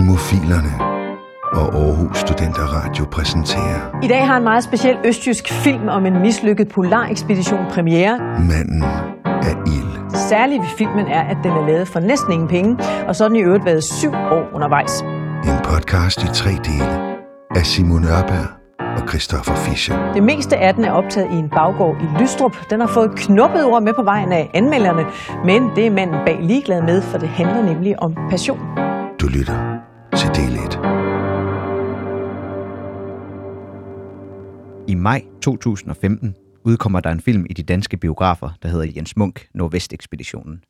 Filmofilerne og Aarhus Studenter Radio præsenterer I dag har en meget speciel østjysk film om en mislykket polarekspedition premiere. Manden af ild. Særligt ved filmen er, at den er lavet for næsten ingen penge, og så har den i øvrigt været syv år undervejs. En podcast i tre dele af Simon Ørberg og Christoffer Fischer. Det meste af den er optaget i en baggård i Lystrup. Den har fået knuppet ord med på vejen af anmelderne, men det er manden bag ligeglad med, for det handler nemlig om passion. Du lytter til del 1. I maj 2015 udkommer der en film i de danske biografer, der hedder Jens Munk Nordvestekspeditionen.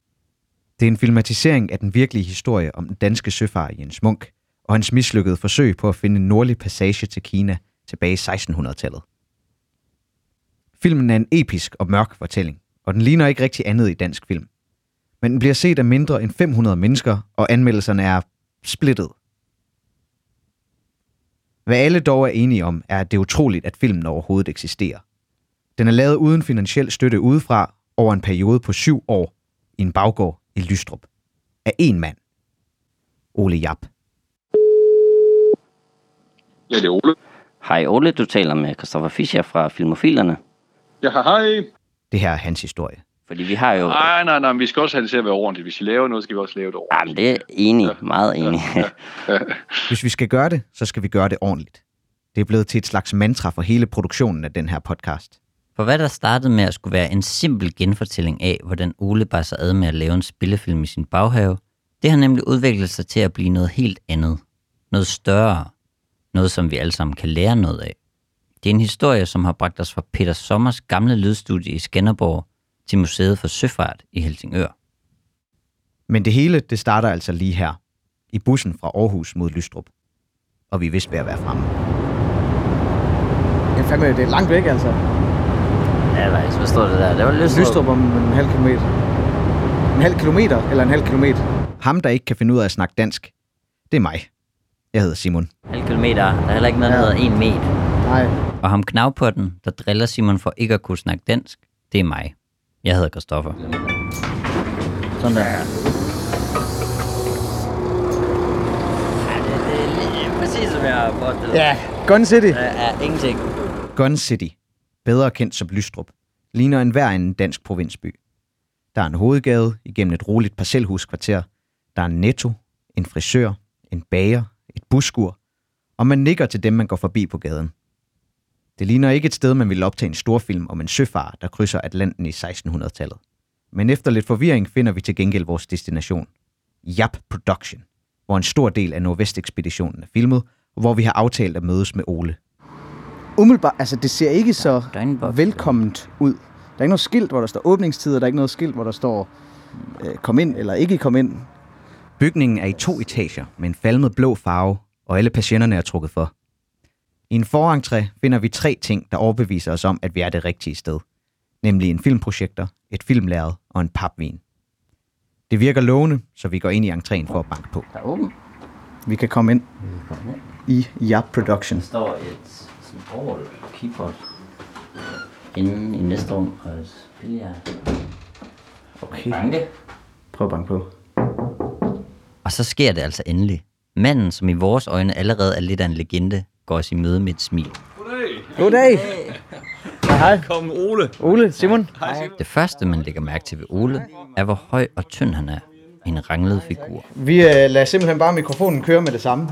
Det er en filmatisering af den virkelige historie om den danske søfar Jens Munk og hans mislykkede forsøg på at finde en nordlig passage til Kina tilbage i 1600-tallet. Filmen er en episk og mørk fortælling, og den ligner ikke rigtig andet i dansk film. Men den bliver set af mindre end 500 mennesker, og anmeldelserne er splittet. Hvad alle dog er enige om, er, at det er utroligt, at filmen overhovedet eksisterer. Den er lavet uden finansiel støtte udefra over en periode på syv år i en baggård i Lystrup. Af én mand. Ole Jap. Ja, det er Ole. Hej Ole, du taler med Christoffer Fischer fra Filmofilerne. Ja, hej. Det her er hans historie. Fordi vi har jo... Nej, nej, nej, men vi skal også have det til at være ordentligt. Hvis vi laver noget, skal vi også lave det ordentligt. Jamen, det er enig, meget enig. Hvis vi skal gøre det, så skal vi gøre det ordentligt. Det er blevet til et slags mantra for hele produktionen af den her podcast. For hvad der startede med at skulle være en simpel genfortælling af, hvordan Ole bare sig ad med at lave en spillefilm i sin baghave, det har nemlig udviklet sig til at blive noget helt andet. Noget større. Noget, som vi alle sammen kan lære noget af. Det er en historie, som har bragt os fra Peter Sommers gamle lydstudie i Skanderborg til Museet for Søfart i Helsingør. Men det hele, det starter altså lige her. I bussen fra Aarhus mod Lystrup. Og vi er vist ved at være fremme. Ja, fandme, det er langt væk, altså. Ja, hvad står det der? Det var lidt Lystrup om en halv kilometer. En halv kilometer, eller en halv kilometer. Ham, der ikke kan finde ud af at snakke dansk, det er mig. Jeg hedder Simon. Halv kilometer. Der er heller ikke noget, der Ja. hedder en meter. Nej. Og ham knavpotten, der driller Simon for ikke at kunne snakke dansk, det er mig. Jeg hedder Christoffer. Sådan der. Det, det er præcis som jeg har forestillet. Ja, Gun City. Der er ingenting. Gun City, bedre kendt som Lystrup, ligner en hver en dansk provinsby. Der er en hovedgade igennem et roligt parcelhuskvarter. Der er en netto, en frisør, en bager, et buskur, og man nikker til dem, man går forbi på gaden. Det ligner ikke et sted, man ville optage en storfilm om en søfar, der krydser Atlanten i 1600-tallet. Men efter lidt forvirring finder vi til gengæld vores destination. Jap Production, hvor en stor del af Nordvestekspeditionen er filmet, og hvor vi har aftalt at mødes med Ole. Umiddelbart, altså det ser ikke så velkomment ud. Der er ikke noget skilt, hvor der står åbningstider. Der er ikke noget skilt, hvor der står øh, kom ind eller ikke kom ind. Bygningen er i to etager med en falmet blå farve, og alle patienterne er trukket for. I en forentré finder vi tre ting, der overbeviser os om, at vi er det rigtige sted. Nemlig en filmprojektor, et filmlærred og en papvin. Det virker lovende, så vi går ind i entréen for at banke på. Der er åben. Vi kan komme ind i Jap Production. Der står et symbol, keyboard, inde i næste rum, og et billard. Okay. Banke. Prøv at banke på. Og så sker det altså endelig. Manden, som i vores øjne allerede er lidt af en legende, går os i møde med et smil. Goddag. Hej, hej. Kom Ole. Ole, Simon. Det første, man lægger mærke til ved Ole, er hvor høj og tynd han er. En ranglet figur. Vi øh, lader simpelthen bare mikrofonen køre med det samme.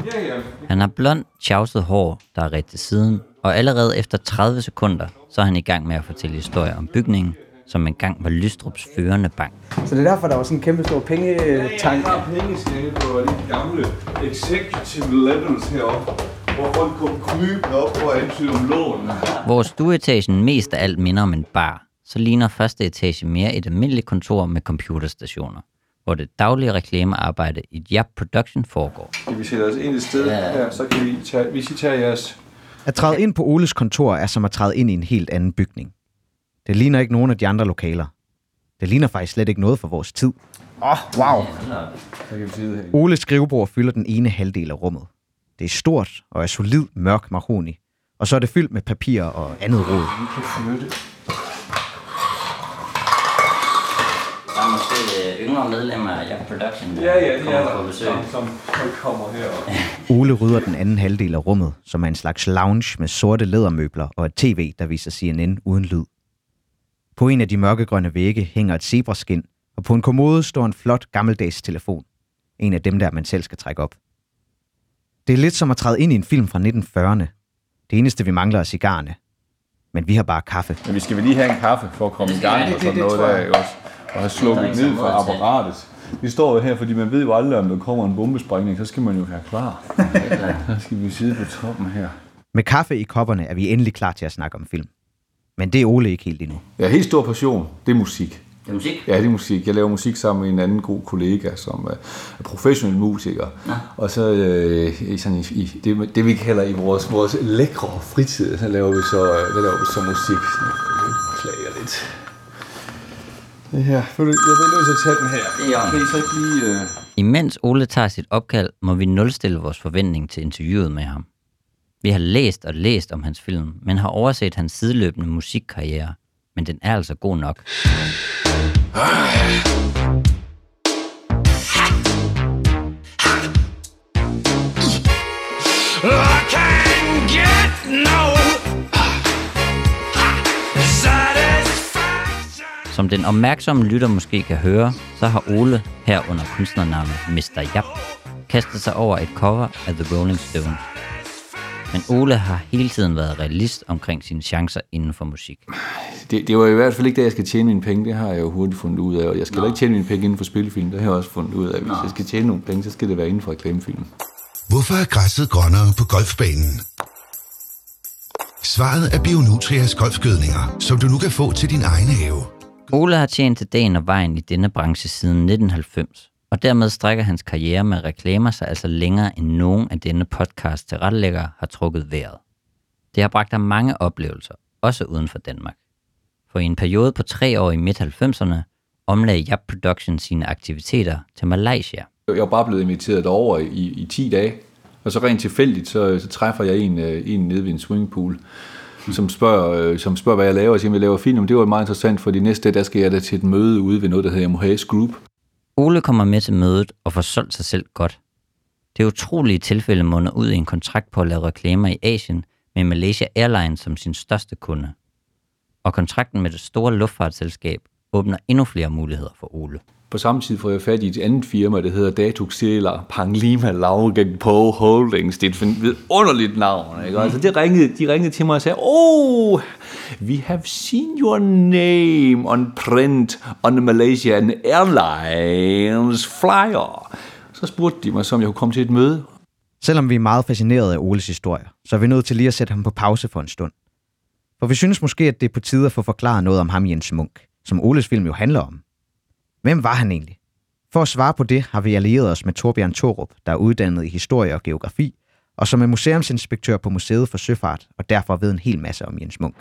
Han har blond, tjavset hår, der er ret til siden, og allerede efter 30 sekunder, så er han i gang med at fortælle historier om bygningen, som engang var Lystrups førende bank. Så det er derfor, der var sådan en kæmpe stor pengetank. Jeg har pengeskilte på de gamle executive levels heroppe, hvor folk kom krybende op for at ansøge om lån. Hvor stueetagen mest af alt minder om en bar, så ligner første etage mere et almindeligt kontor med computerstationer, hvor det daglige reklamearbejde i Jap Production foregår. Skal vi sætte os ind et sted her, så kan vi tage, hvis I tager jeres... At træde ind på Oles kontor er som at træde ind i en helt anden bygning. Det ligner ikke nogen af de andre lokaler. Det ligner faktisk slet ikke noget for vores tid. Åh, oh, wow. Kan. Oles skrivebord fylder den ene halvdel af rummet. Det er stort og er solid mørk mahoni. Og så er det fyldt med papir og andet råd. Der er måske øh, yngre medlemmer af Jack Production, der Ja, ja, kommer er på besøg. som, som, som kommer herop. Ole rydder den anden halvdel af rummet, som er en slags lounge med sorte lædermøbler og et tv, der viser CNN uden lyd. På en af de mørkegrønne vægge hænger et zebraskin, og på en kommode står en flot gammeldags telefon. En af dem der, man selv skal trække op. Det er lidt som at træde ind i en film fra 1940'erne. Det eneste, vi mangler, er cigarerne. Men vi har bare kaffe. Men vi skal vel lige have en kaffe for at komme i gang og sådan noget der, også? Og have slukket ned for apparatet. Vi står jo her, fordi man ved jo aldrig, om der kommer en bombesprængning, så skal man jo være klar. Så skal vi sidde på toppen her. Med kaffe i kopperne er vi endelig klar til at snakke om film. Men det er Ole ikke helt endnu. Ja, helt stor passion, det er musik. Det er musik. Ja, det er musik. Jeg laver musik sammen med en anden god kollega, som er professionel musiker. Ja. Og så øh, i sådan i, i det, det, vi kalder i vores, vores lækre fritid, så laver vi så, øh, der laver vi så musik. Jeg klager lidt. Det her. Jeg bliver nødt til at tage den her. Er orden. Kan I så ikke lige... Øh... Imens Ole tager sit opkald, må vi nulstille vores forventning til interviewet med ham. Vi har læst og læst om hans film, men har overset hans sideløbende musikkarriere. Men den er altså god nok. Som den opmærksomme lytter måske kan høre, så har Ole her under kunstnernavnet Mr. Yap kastet sig over et cover af The Rolling Stones. Men Ole har hele tiden været realist omkring sine chancer inden for musik. Det, det var i hvert fald ikke det, jeg skal tjene mine penge. Det har jeg jo hurtigt fundet ud af. Og jeg skal ikke tjene mine penge inden for spillefilm. Det har jeg også fundet ud af. Hvis jeg skal tjene nogle penge, så skal det være inden for reklamefilm. Hvorfor er græsset grønnere på golfbanen? Svaret er Bionutrias golfgødninger, som du nu kan få til din egen have. Ole har tjent til dagen og vejen i denne branche siden 1990, og dermed strækker hans karriere med reklamer sig altså længere end nogen af denne podcast tilrettelæggere har trukket vejret. Det har bragt ham mange oplevelser, også uden for Danmark. For i en periode på tre år i midt-90'erne omlagde Yap Production sine aktiviteter til Malaysia. Jeg var bare blevet inviteret derover i, i 10 dage. Og så rent tilfældigt, så, så træffer jeg en, øh, en nede ved en swimmingpool, som spørger, øh, som spørger, hvad jeg laver. Jeg siger, jeg laver film. Det var meget interessant, for de næste dag, der skal jeg da til et møde ude ved noget, der hedder Mohase Group. Ole kommer med til mødet og får solgt sig selv godt. Det utrolige tilfælde munder ud i en kontrakt på at lave reklamer i Asien med Malaysia Airlines som sin største kunde. Og kontrakten med det store luftfartsselskab åbner endnu flere muligheder for Ole. På samme tid får jeg fat i et andet firma, der hedder Datuk Sela Panglima Laugen Po Holdings. Det er et vidunderligt navn. Ikke? Altså, det ringede, de ringede til mig og sagde, Oh, we have seen your name on print on the Malaysian Airlines flyer. Så spurgte de mig, om jeg kunne komme til et møde. Selvom vi er meget fascineret af Oles historie, så er vi nødt til lige at sætte ham på pause for en stund. For vi synes måske, at det er på tide at få forklaret noget om ham Jens Munk, som Oles film jo handler om. Hvem var han egentlig? For at svare på det har vi allieret os med Torbjørn Torup, der er uddannet i historie og geografi, og som er museumsinspektør på Museet for Søfart, og derfor ved en hel masse om Jens Munk.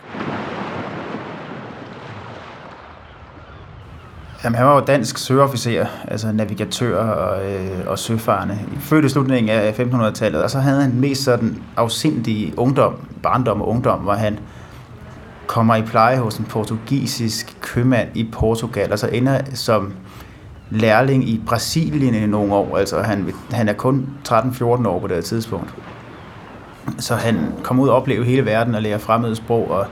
Jamen, han var jo dansk søofficer, altså navigatør og, øh, og søfarende. Født i slutningen af 1500-tallet, og så havde han mest sådan afsindig ungdom, barndom og ungdom, hvor han kommer i pleje hos en portugisisk købmand i Portugal, og så ender som lærling i Brasilien i nogle år. Altså, han, han er kun 13-14 år på det her tidspunkt. Så han kommer ud og oplever hele verden og lærer fremmede sprog og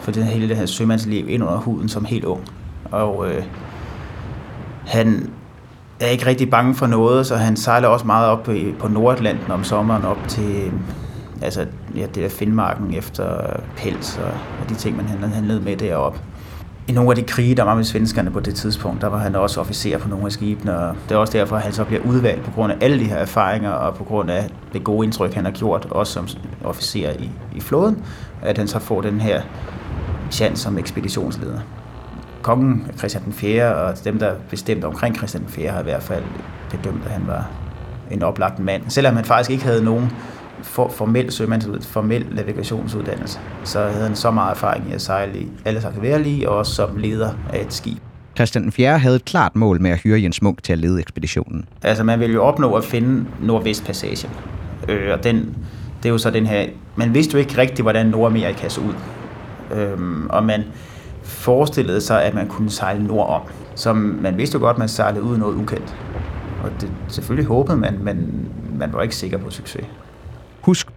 får det hele det her sømandsliv ind under huden som helt ung. Og øh, han er ikke rigtig bange for noget, så han sejler også meget op på Nordatlanten om sommeren op til altså, ja, det der Finnmarken efter pels og, og de ting, man handlede med deroppe. I nogle af de krige, der var med svenskerne på det tidspunkt, der var han også officer på nogle af skibene, og det er også derfor, at han så bliver udvalgt på grund af alle de her erfaringer, og på grund af det gode indtryk, han har gjort, også som officer i, i flåden, at han så får den her chance som ekspeditionsleder kongen, Christian den 4., og dem, der bestemte omkring Christian den 4., har i hvert fald bedømt, at han var en oplagt mand. Selvom han faktisk ikke havde nogen for, formel sømandsuddannelse, formel navigationsuddannelse, så havde han så meget erfaring i at sejle i alle slags vejrlige, og også som leder af et skib. Christian den 4. havde et klart mål med at hyre Jens Munk til at lede ekspeditionen. Altså man ville jo opnå at finde Nordvestpassagen, øh, og den, det er jo så den her, man vidste jo ikke rigtigt, hvordan Nordamerika så ud. Øhm, og man forestillede sig, at man kunne sejle nordom. Så man vidste jo godt, at man sejlede ud noget ukendt. Og det, selvfølgelig håbede man, men man var ikke sikker på succes.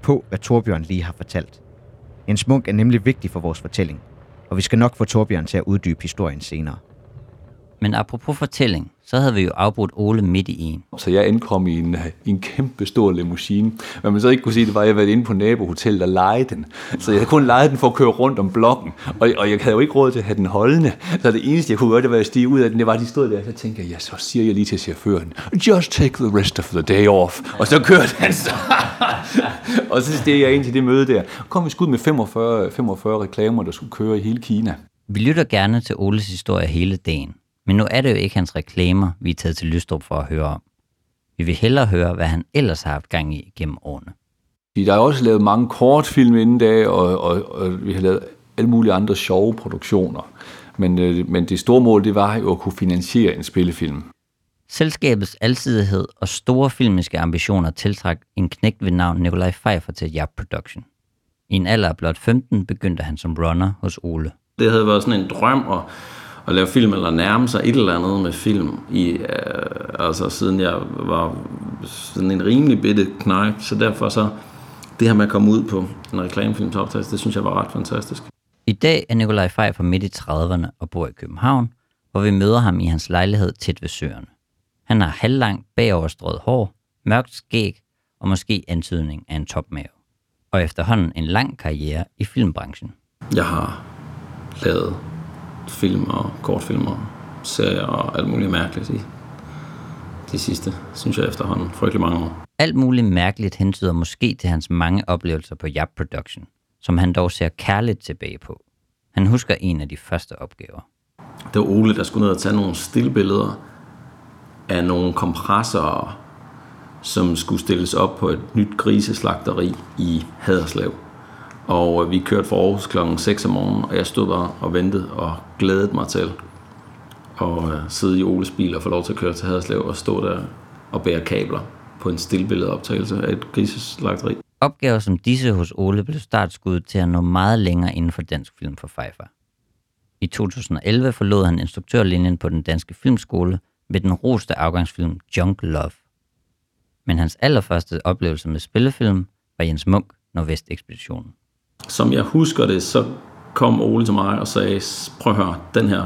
På, hvad Torbjørn lige har fortalt. Jens Munk er nemlig vigtig for vores fortælling, og vi skal nok få Torbjørn til at uddybe historien senere. Men apropos fortælling, så havde vi jo afbrudt Ole midt i en. Så jeg ankom i en, i en kæmpe stor limousine. Hvad man så ikke kunne sige, det var, at jeg var inde på nabohotellet og lege den. Så jeg havde kun lejet den for at køre rundt om blokken. Og, og jeg havde jo ikke råd til at have den holdende. Så det eneste, jeg kunne gøre, det var at stige ud af den. Det var, at de stod der. Så tænkte jeg, ja, så siger jeg lige til chaufføren, just take the rest of the day off. Og så kørte han så. og så steg jeg ind til det møde der. Kom vi skud med 45, 45 reklamer, der skulle køre i hele Kina. Vi lytter gerne til Oles historie hele dagen. Men nu er det jo ikke hans reklamer, vi er taget til Lystrup for at høre om. Vi vil hellere høre, hvad han ellers har haft gang i gennem årene. Der er også lavet mange kortfilm inden da, og, og, og vi har lavet alle mulige andre sjove produktioner. Men, øh, men det store mål, det var jo at kunne finansiere en spillefilm. Selskabets alsidighed og store filmiske ambitioner tiltrak en knægt ved navn Nikolaj Pfeiffer til Jap Production. I en alder af blot 15 begyndte han som runner hos Ole. Det havde været sådan en drøm at, at lave film, eller nærme sig et eller andet med film, i, øh, altså siden jeg var sådan en rimelig bitte knæk, så derfor så det her med at komme ud på en reklamefilm til optagelse, det synes jeg var ret fantastisk. I dag er Nikolaj Pfeiffer midt i 30'erne og bor i København, hvor vi møder ham i hans lejlighed tæt ved søerne. Han har halvlangt bagoverstrøget hår, mørkt skæg og måske antydning af en topmave. Og efterhånden en lang karriere i filmbranchen. Jeg har lavet film og kortfilmer, serier og alt muligt mærkeligt i de sidste, synes jeg efterhånden, frygtelig mange år. Alt muligt mærkeligt hentyder måske til hans mange oplevelser på Jap Production, som han dog ser kærligt tilbage på. Han husker en af de første opgaver. Det var Ole, der skulle ned og tage nogle stillbilleder af nogle kompressorer, som skulle stilles op på et nyt griseslagteri i Haderslev. Og øh, vi kørte fra Aarhus klokken 6 om morgenen, og jeg stod bare og ventede og glædede mig til at øh, sidde i Oles bil og få lov til at køre til Haderslev og stå der og bære kabler på en stillbilledoptagelse af et griseslagteri. Opgaver som disse hos Ole blev startskuddet til at nå meget længere inden for dansk film for Pfeiffer. I 2011 forlod han instruktørlinjen på den danske filmskole med den roste afgangsfilm Junk Love. Men hans allerførste oplevelse med spillefilm var Jens Munk, Nordvest-ekspeditionen. Som jeg husker det, så kom Ole til mig og sagde, prøv at høre, den her,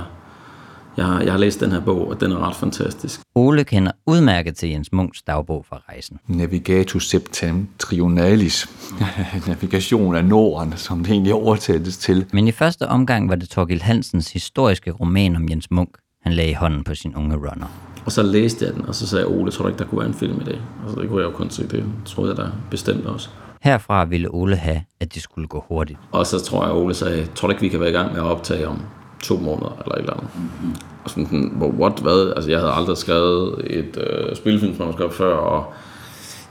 jeg har, jeg har læst den her bog, og den er ret fantastisk. Ole kender udmærket til Jens Munks dagbog fra rejsen. Navigatus septentrionalis. Navigation af Norden, som det egentlig overtættes til. Men i første omgang var det Torgild Hansens historiske roman om Jens Munk, han lagde i hånden på sin unge runner. Og så læste jeg den, og så sagde Ole, tror du ikke, der kunne være en film i det? Og så det kunne jeg jo kun se, det troede jeg da bestemt også. Herfra ville Ole have, at det skulle gå hurtigt. Og så tror jeg, Ole sagde, tror du ikke, vi kan være i gang med at optage om to måneder eller et eller andet. Mm-hmm. Og sådan, what, hvad? Altså, jeg havde aldrig skrevet et øh, spilfilmsmanuskript før, og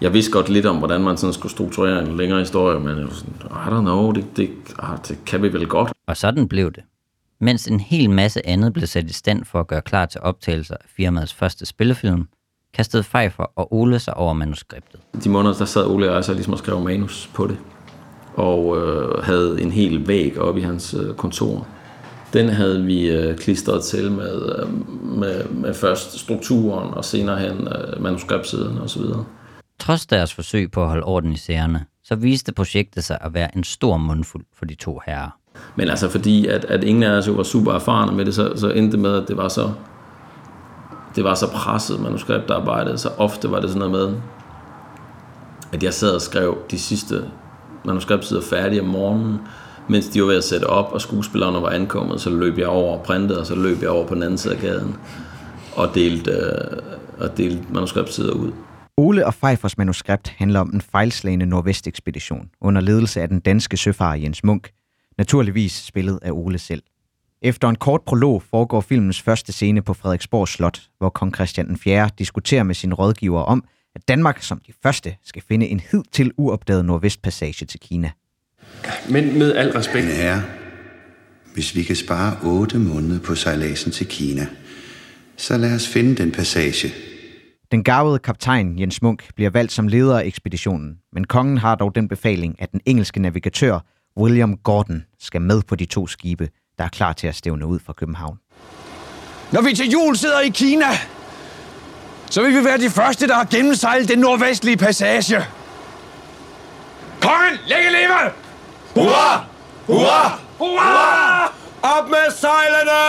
jeg vidste godt lidt om, hvordan man sådan skulle strukturere en længere historie, men jeg var sådan, I don't know, det, det, ah, det kan vi vel godt. Og sådan blev det. Mens en hel masse andet blev sat i stand for at gøre klar til optagelser af firmaets første spillefilm, kastede Pfeiffer og Ole sig over manuskriptet. De måneder, der sad Ole og jeg så ligesom og skrev manus på det, og øh, havde en hel væg op i hans øh, kontor. Den havde vi øh, klistret til med, øh, med, med først strukturen og senere hen øh, manuskriptsiden osv. Trods deres forsøg på at holde orden i serierne, så viste projektet sig at være en stor mundfuld for de to herrer. Men altså fordi, at, at ingen af os var super erfarne med det, så, så endte det med, at det var så, det var så presset manuskriptarbejde, så ofte var det sådan noget med, at jeg sad og skrev de sidste manuskriptsider færdige om morgenen, mens de var ved at sætte op, og skuespillerne var ankommet, så løb jeg over og printede, og så løb jeg over på den anden side af gaden og delte, øh, og delte manuskriptsider ud. Ole og Pfeiffers manuskript handler om den fejlslagende nordvestekspedition under ledelse af den danske søfarer Jens Munk, naturligvis spillet af Ole selv. Efter en kort prolog foregår filmens første scene på Frederiksborg Slot, hvor kong Christian 4. diskuterer med sine rådgiver om, at Danmark som de første skal finde en hidtil uopdaget nordvestpassage til Kina. Men med al respekt... Herre, hvis vi kan spare otte måneder på sejladsen til Kina, så lad os finde den passage. Den gavede kaptajn Jens Munk bliver valgt som leder af ekspeditionen, men kongen har dog den befaling, at den engelske navigatør William Gordon skal med på de to skibe, der er klar til at stævne ud fra København. Når vi til jul sidder i Kina, så vil vi være de første, der har gennemsejlet den nordvestlige passage. Kongen, længe leve! Hurra! Hurra! Hurra! Op med sejlene!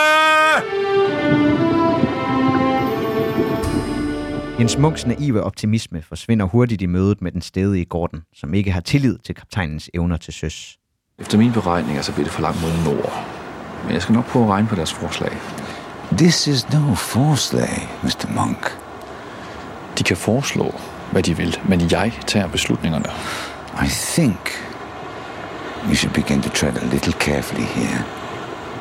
Jens Munks naive optimisme forsvinder hurtigt i mødet med den stedige Gordon, som ikke har tillid til kaptajnens evner til søs. Efter mine beregninger, så bliver det for langt mod nord. Men jeg skal nok prøve at regne på deres forslag. This is no forslag, Mr. Monk. De kan foreslå, hvad de vil, men jeg tager beslutningerne. I think we should begin to tread a little carefully here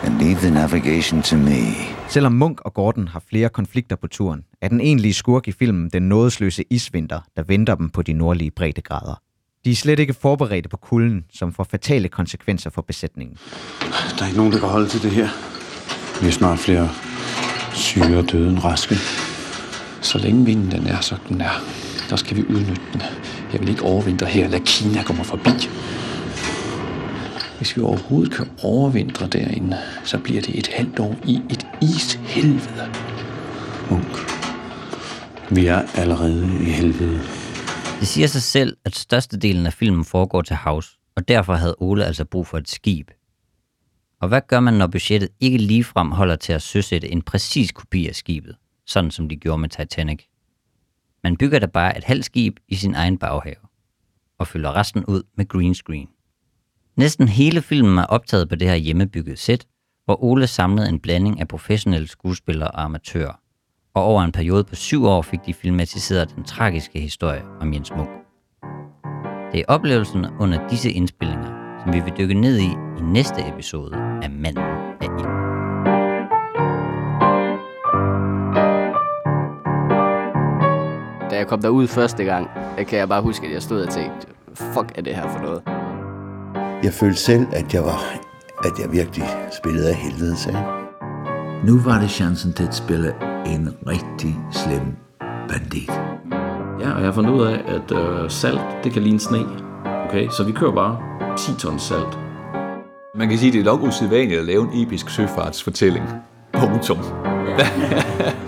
and leave the navigation to me. Selvom Munk og Gordon har flere konflikter på turen, er den egentlige skurk i filmen den nådesløse isvinter, der venter dem på de nordlige breddegrader. De er slet ikke forberedte på kulden, som får fatale konsekvenser for besætningen. Der er ikke nogen, der kan holde til det her. Vi er snart flere syge og døde end raske. Så længe vinden den er, som den er, der skal vi udnytte den. Jeg vil ikke overvintre her, lad Kina komme forbi. Hvis vi overhovedet kan overvintre derinde, så bliver det et halvt år i et ishelvede. Munk, vi er allerede i helvede. Det siger sig selv, at størstedelen af filmen foregår til havs, og derfor havde Ole altså brug for et skib. Og hvad gør man, når budgettet ikke ligefrem holder til at søsætte en præcis kopi af skibet, sådan som de gjorde med Titanic? Man bygger da bare et halvt skib i sin egen baghave, og fylder resten ud med green screen. Næsten hele filmen er optaget på det her hjemmebyggede sæt, hvor Ole samlede en blanding af professionelle skuespillere og amatører. Og over en periode på syv år fik de filmatiseret den tragiske historie om Jens Munk. Det er oplevelsen under disse indspillinger, som vi vil dykke ned i i næste episode af Manden af Ild. Da jeg kom derud første gang, der kan jeg bare huske, at jeg stod og tænkte, fuck er det her for noget? Jeg følte selv, at jeg var at jeg virkelig spillede af helvede til. Nu var det chancen til at spille en rigtig slem bandit. Ja, og jeg har fundet ud af, at øh, salt, det kan ligne sne. Okay, så vi kører bare 10 tons salt. Man kan sige, at det er nok usædvanligt at lave en episk søfartsfortælling. Punktum.